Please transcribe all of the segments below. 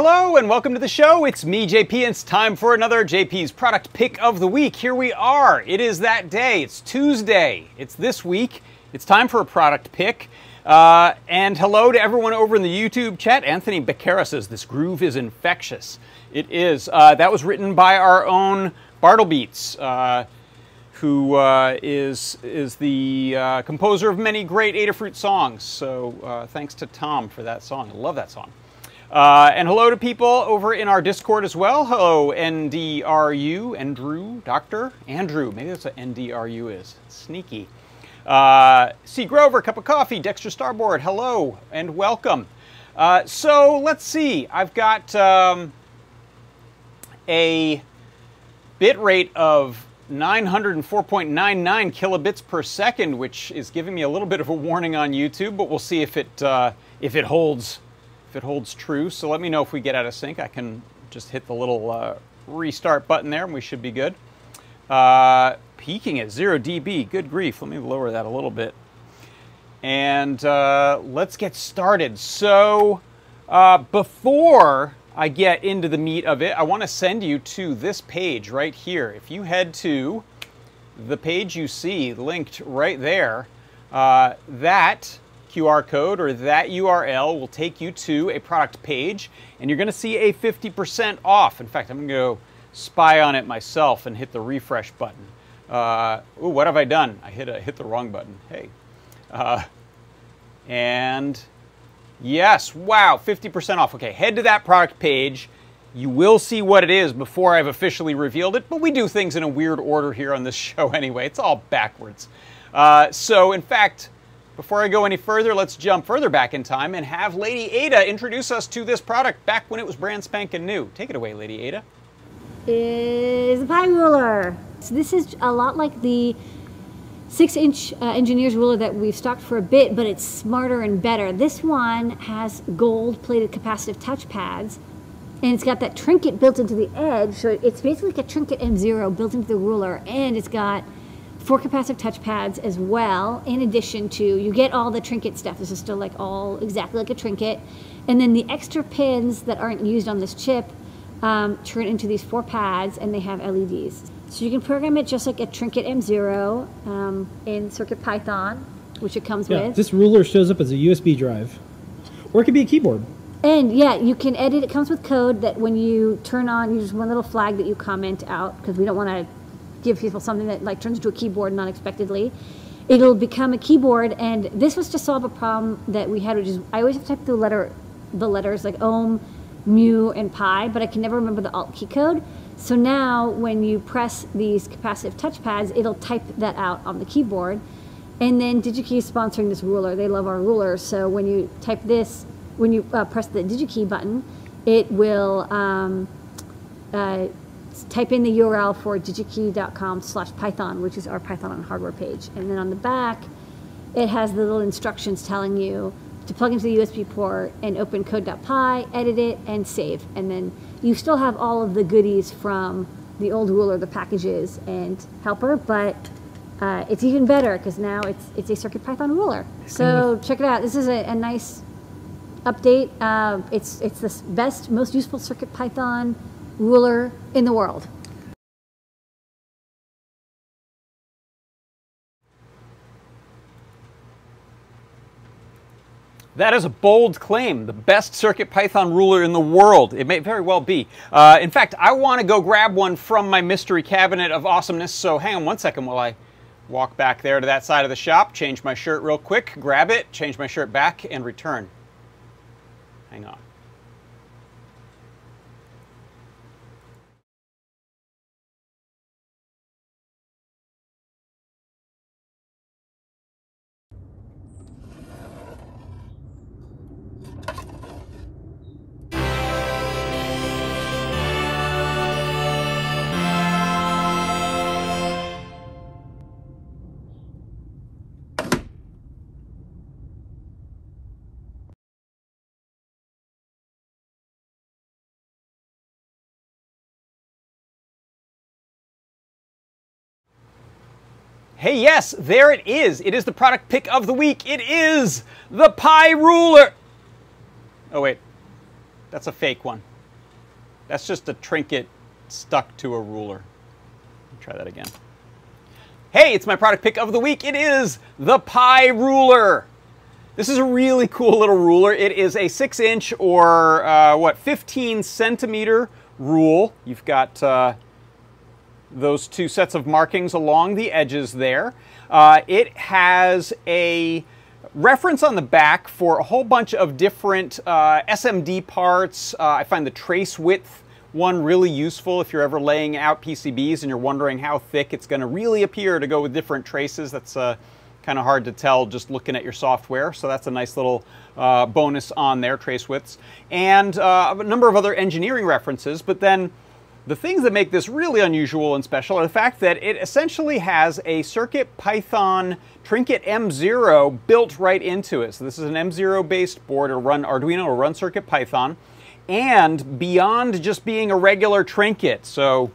Hello, and welcome to the show. It's me, JP, and it's time for another JP's product pick of the week. Here we are. It is that day. It's Tuesday. It's this week. It's time for a product pick. Uh, and hello to everyone over in the YouTube chat. Anthony Becerra says this groove is infectious. It is. Uh, that was written by our own Bartlebeats, uh, who uh, is is the uh, composer of many great Adafruit songs. So uh, thanks to Tom for that song. I love that song. Uh, and hello to people over in our Discord as well. Hello, NDRU, Andrew, Doctor Andrew. Maybe that's what NDRU is. Sneaky. Uh, C. Grover, cup of coffee. Dexter Starboard, hello and welcome. Uh, so let's see. I've got um, a bit rate of 904.99 kilobits per second, which is giving me a little bit of a warning on YouTube, but we'll see if it uh, if it holds if it holds true. So let me know if we get out of sync. I can just hit the little uh, restart button there and we should be good. Uh, peaking at 0 dB. Good grief. Let me lower that a little bit. And uh, let's get started. So uh, before I get into the meat of it, I want to send you to this page right here. If you head to the page you see linked right there, uh, that QR code or that URL will take you to a product page and you're going to see a 50% off. In fact, I'm going to go spy on it myself and hit the refresh button. Uh, ooh, what have I done? I hit, a, hit the wrong button. Hey. Uh, and yes, wow, 50% off. Okay, head to that product page. You will see what it is before I've officially revealed it, but we do things in a weird order here on this show anyway. It's all backwards. Uh, so, in fact, before I go any further, let's jump further back in time and have Lady Ada introduce us to this product back when it was brand spanking new. Take it away, Lady Ada. Is the PyRuler. So this is a lot like the six inch uh, engineer's ruler that we've stocked for a bit, but it's smarter and better. This one has gold plated capacitive touch pads and it's got that trinket built into the edge. So it's basically like a trinket M0 built into the ruler and it's got four capacitive touch pads as well, in addition to, you get all the trinket stuff. This is still like all exactly like a trinket. And then the extra pins that aren't used on this chip um, turn into these four pads and they have LEDs. So you can program it just like a Trinket M0 um, in CircuitPython, which it comes Yeah, with. this ruler shows up as a USB drive, or it could be a keyboard. And yeah, you can edit. It comes with code that when you turn on, you just one little flag that you comment out because we don't want to give people something that like turns into a keyboard unexpectedly. It'll become a keyboard, and this was to solve a problem that we had, which is I always have to type the letter, the letters like ohm, mu, and pi, but I can never remember the alt key code. So now, when you press these capacitive touch pads, it'll type that out on the keyboard. And then DigiKey is sponsoring this ruler. They love our rulers. So when you type this, when you uh, press the DigiKey button, it will um, uh, type in the URL for digikey.com slash python, which is our Python on hardware page. And then on the back, it has the little instructions telling you to plug into the USB port and open code.py, edit it, and save. And then you still have all of the goodies from the old ruler, the packages and helper, but uh, it's even better because now it's it's a CircuitPython ruler. So check it out. This is a, a nice update. Uh, it's it's the best, most useful CircuitPython ruler in the world. That is a bold claim. The best Circuit Python ruler in the world. It may very well be. Uh, in fact, I want to go grab one from my mystery cabinet of awesomeness. So hang on one second while I walk back there to that side of the shop, change my shirt real quick, grab it, change my shirt back, and return. Hang on. Hey, yes, there it is. It is the product pick of the week. It is the PyRuler. Oh, wait. That's a fake one. That's just a trinket stuck to a ruler. Try that again. Hey, it's my product pick of the week. It is the PyRuler. This is a really cool little ruler. It is a six inch or uh, what, 15 centimeter rule. You've got uh, those two sets of markings along the edges there. Uh, it has a reference on the back for a whole bunch of different uh, SMD parts. Uh, I find the trace width one really useful if you're ever laying out PCBs and you're wondering how thick it's going to really appear to go with different traces. That's uh, kind of hard to tell just looking at your software. So that's a nice little uh, bonus on there, trace widths. And uh, a number of other engineering references, but then the things that make this really unusual and special are the fact that it essentially has a Circuit Python Trinket M0 built right into it. So this is an M0 based board, or run Arduino or run Circuit Python and beyond just being a regular trinket. So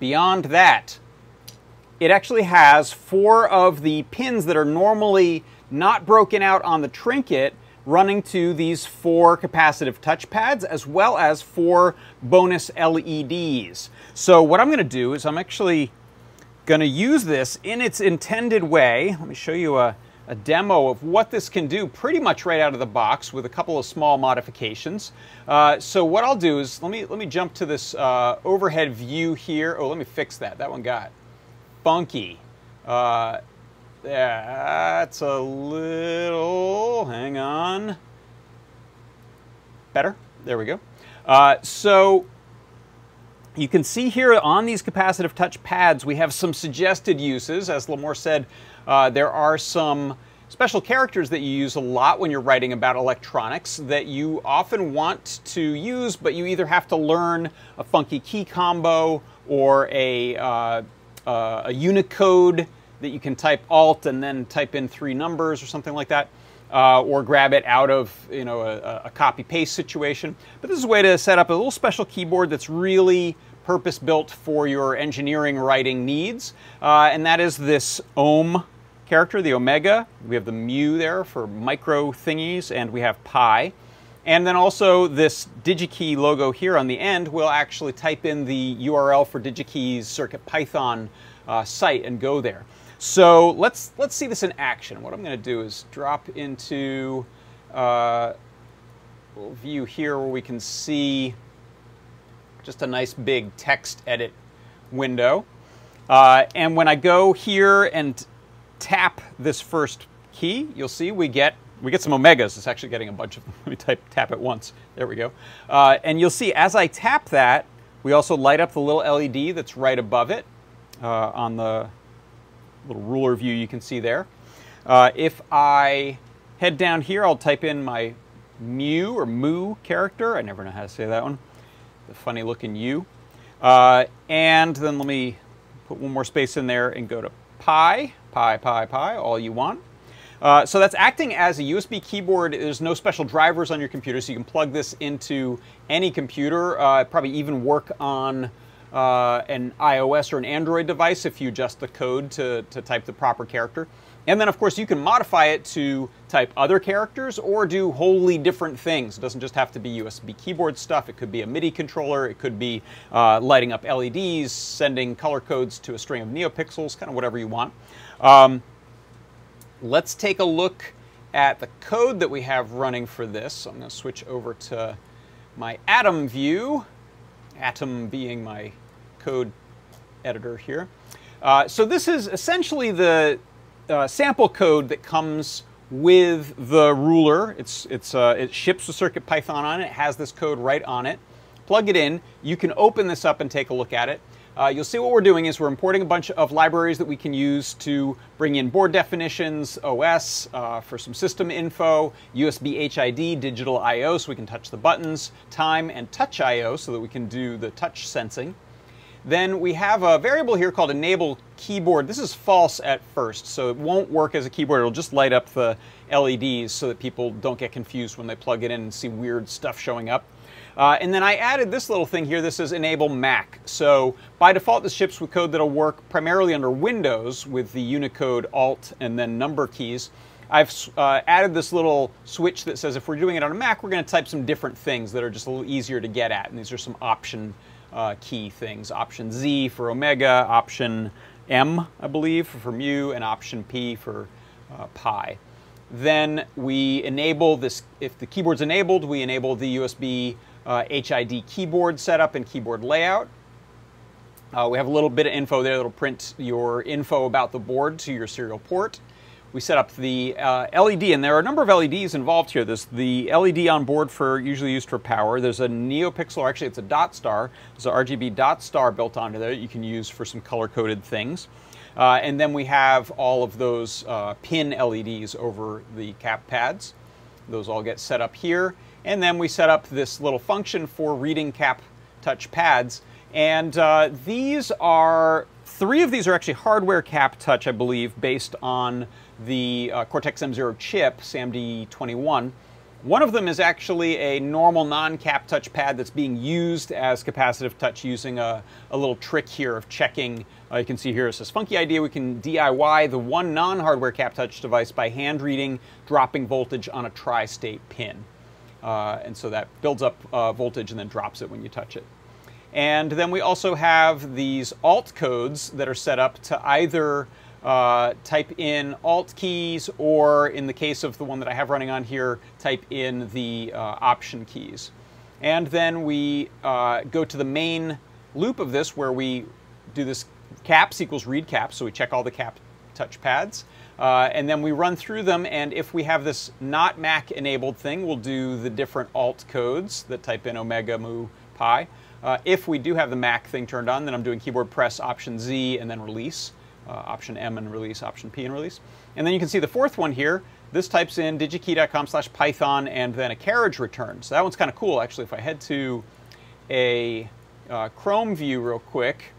beyond that, it actually has four of the pins that are normally not broken out on the trinket running to these four capacitive touchpads as well as four bonus LEDs. So what I'm going to do is I'm actually going to use this in its intended way. Let me show you a a demo of what this can do pretty much right out of the box with a couple of small modifications. Uh, so what I'll do is, let me, let me jump to this uh, overhead view here. Oh, let me fix that. That one got funky. Uh, that's a little, hang on. Better? There we go. Uh, so you can see here on these capacitive touch pads, we have some suggested uses. As Limor said, uh, there are some special characters that you use a lot when you're writing about electronics that you often want to use, but you either have to learn a funky key combo or a, uh, uh, a Unicode that you can type Alt and then type in three numbers or something like that. Uh, or grab it out of you know a, a copy paste situation. But this is a way to set up a little special keyboard that's really purpose built for your engineering writing needs, uh, and that is this ohm character, the omega. We have the mu there for micro thingies, and we have pi. And then also this DigiKey logo here on the end will actually type in the URL for DigiKey's CircuitPython uh, site and go there. So let's let's see this in action. What I'm going to do is drop into uh, view here where we can see just a nice big text edit window. Uh, and when I go here and tap this first key, you'll see we get we get some omegas. It's actually getting a bunch of them. Let me type tap it once. There we go. Uh, and you'll see as I tap that, we also light up the little LED that's right above it uh, on the little ruler view you can see there. Uh, if I head down here, I'll type in my mu or mu character. I never know how to say that one. The funny looking U. Uh, and then let me put one more space in there and go to pi, pi, pi, pi, all you want. Uh, so that's acting as a USB keyboard. There's no special drivers on your computer, so you can plug this into any computer. Uh, probably even work on uh, an iOS or an Android device if you adjust the code to, to type the proper character. And then, of course, you can modify it to type other characters or do wholly different things. It doesn't just have to be USB keyboard stuff. It could be a MIDI controller. It could be uh, lighting up LEDs, sending color codes to a string of neopixels, kind of whatever you want. Um, let's take a look at the code that we have running for this. So I'm going to switch over to my Atom view, Atom being my code editor here. Uh, so this is essentially the uh, sample code that comes with the ruler. It's, it's, uh, it ships the Circuit Python on it. It has this code right on it. Plug it in. You can open this up and take a look at it. Uh, you'll see what we're doing is we're importing a bunch of libraries that we can use to bring in board definitions, OS, uh, for some system info, USB HID, digital I.O. so we can touch the buttons, time, and touch I.O. so that we can do the touch sensing. Then we have a variable here called enable keyboard. This is false at first, so it won't work as a keyboard. It'll just light up the LEDs so that people don't get confused when they plug it in and see weird stuff showing up. Uh, and then I added this little thing here. This is enable Mac. So by default, this ships with code that'll work primarily under Windows with the Unicode Alt and then number keys. I've uh, added this little switch that says if we're doing it on a Mac, we're going to type some different things that are just a little easier to get at. And these are some option uh, key things. Option Z for omega, option M, I believe, for mu, and option P for uh, pi. Then we enable this, if the keyboard's enabled, we enable the USB HID uh, keyboard setup and keyboard layout. Uh, we have a little bit of info there that'll print your info about the board to your serial port. We set up the uh, LED, and there are a number of LEDs involved here. There's the LED on board for usually used for power. There's a NeoPixel, actually it's a dot star. There's an RGB dot star built onto there that you can use for some color-coded things. Uh, and then we have all of those uh, pin LEDs over the cap pads. Those all get set up here. And then we set up this little function for reading cap touch pads. And uh, these are, three of these are actually hardware cap touch, I believe, based on the uh, Cortex M0 chip, SAMD21. One of them is actually a normal non-cap touch pad that's being used as capacitive touch using a, a little trick here of checking. Uh, you can see here it says funky idea. We can DIY the one non-hardware cap touch device by hand reading dropping voltage on a tri-state pin. Uh, and so that builds up uh, voltage and then drops it when you touch it. And then we also have these alt codes that are set up to either uh, type in alt keys or, in the case of the one that I have running on here, type in the uh, option keys. And then we uh, go to the main loop of this where we do this caps equals read caps, so we check all the cap touch pads. Uh, and then we run through them, and if we have this not Mac enabled thing, we'll do the different alt codes that type in omega, mu, pi. Uh, if we do have the Mac thing turned on, then I'm doing keyboard press Option Z and then release, uh, Option M and release, Option P and release. And then you can see the fourth one here. This types in digikey.com slash python and then a carriage return. So that one's kind of cool, actually. If I head to a uh, Chrome view real quick,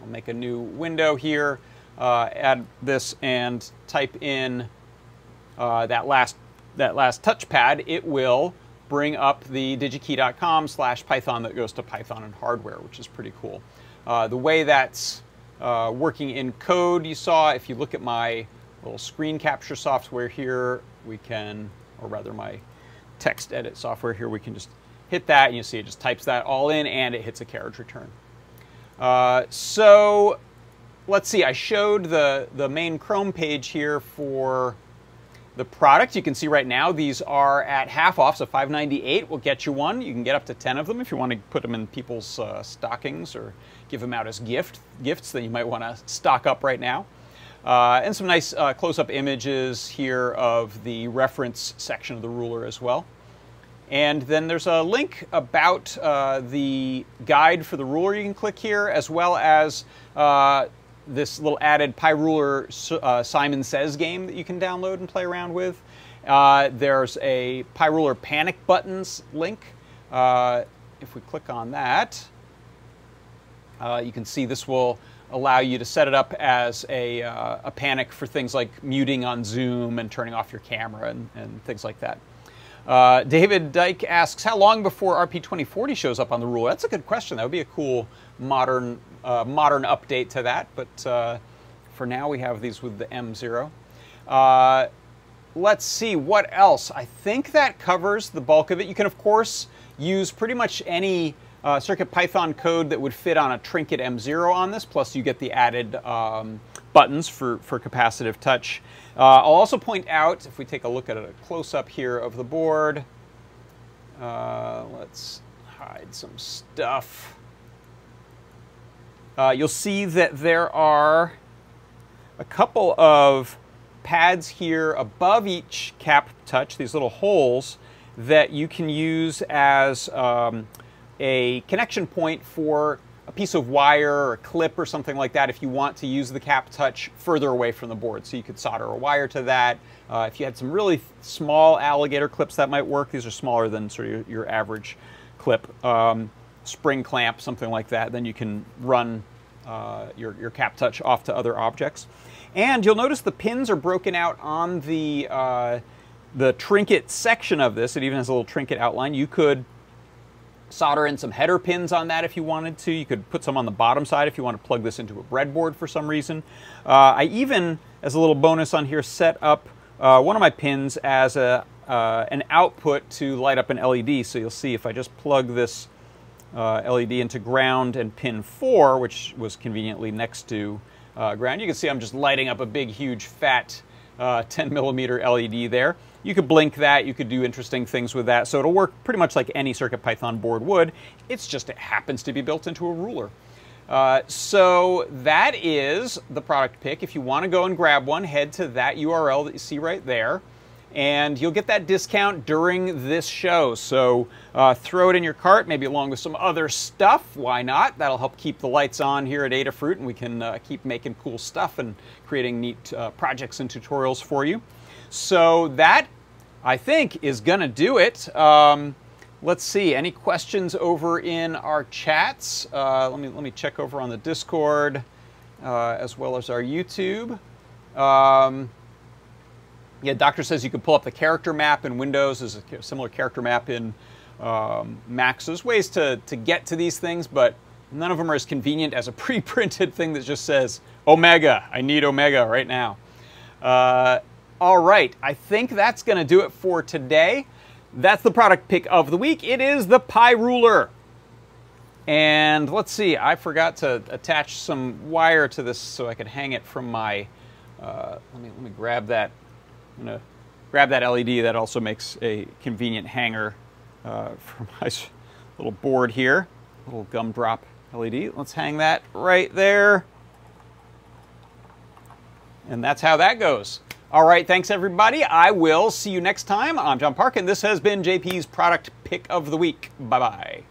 I'll make a new window here, uh, add this and type in uh, that last that last touchpad, it will bring up the digikey.com slash Python that goes to Python and hardware, which is pretty cool. Uh, the way that's uh, working in code, you saw, if you look at my little screen capture software here, we can, or rather my text edit software here, we can just hit that and you see it just types that all in and it hits a carriage return. Uh, so let's see, I showed the, the main Chrome page here for the product. You can see right now these are at half off, so 598 will get you one. You can get up to 10 of them if you want to put them in people's uh, stockings or give them out as gift gifts that you might want to stock up right now. Uh, and some nice uh, close-up images here of the reference section of the ruler as well. And then there's a link about uh, the guide for the ruler you can click here, as well as uh, this little added PyRuler uh, Simon Says game that you can download and play around with. Uh, there's a PyRuler Panic Buttons link. Uh, if we click on that, uh, you can see this will allow you to set it up as a, uh, a panic for things like muting on Zoom and turning off your camera and, and things like that. Uh, David Dyke asks, how long before RP2040 shows up on the rule? That's a good question. That would be a cool modern uh, modern update to that, but uh, for now we have these with the M0. Uh, let's see, what else? I think that covers the bulk of it. You can, of course, use pretty much any uh, CircuitPython code that would fit on a Trinket M0 on this, plus you get the added um, buttons for, for capacitive touch. Uh, I'll also point out, if we take a look at a close-up here of the board, uh, let's hide some stuff. Uh, you'll see that there are a couple of pads here above each cap touch, these little holes that you can use as um, a connection point for a piece of wire or a clip or something like that if you want to use the cap touch further away from the board. So you could solder a wire to that. Uh, if you had some really small alligator clips that might work, these are smaller than sort of your, average clip. Um, spring clamp, something like that, then you can run uh, your, your cap touch off to other objects. And you'll notice the pins are broken out on the, uh, the trinket section of this. It even has a little trinket outline. You could solder in some header pins on that if you wanted to. You could put some on the bottom side if you want to plug this into a breadboard for some reason. Uh, I even, as a little bonus on here, set up uh, one of my pins as a, uh, an output to light up an LED. So you'll see if I just plug this uh, LED into ground and pin 4, which was conveniently next to uh, ground, you can see I'm just lighting up a big, huge, fat uh, 10 millimeter LED there. You could blink that, you could do interesting things with that. So it'll work pretty much like any CircuitPython board would. It's just it happens to be built into a ruler. Uh, so that is the product pick. If you want to go and grab one, head to that URL that you see right there and you'll get that discount during this show. So uh, throw it in your cart, maybe along with some other stuff. Why not? That'll help keep the lights on here at Adafruit, and we can uh, keep making cool stuff and creating neat uh, projects and tutorials for you. So that, I think, is going to do it. Um, let's see. Any questions over in our chats? Uh, let me let me check over on the Discord uh, as well as our YouTube. Um, yeah, Doctor says you can pull up the character map in Windows. There's a similar character map in um, Mac. So there's ways to, to get to these things, but none of them are as convenient as a pre-printed thing that just says Omega. I need Omega right now. Uh, all right, I think that's to do it for today. That's the product pick of the week. It is the PyRuler. And let's see, I forgot to attach some wire to this so I could hang it from my. Uh, let me let me grab that I'm going to grab that LED. That also makes a convenient hanger uh, for my little board here. Little gumdrop LED. Let's hang that right there. And that's how that goes. All right, thanks everybody. I will see you next time. I'm John Park, and this has been JP's Product Pick of the Week. Bye bye.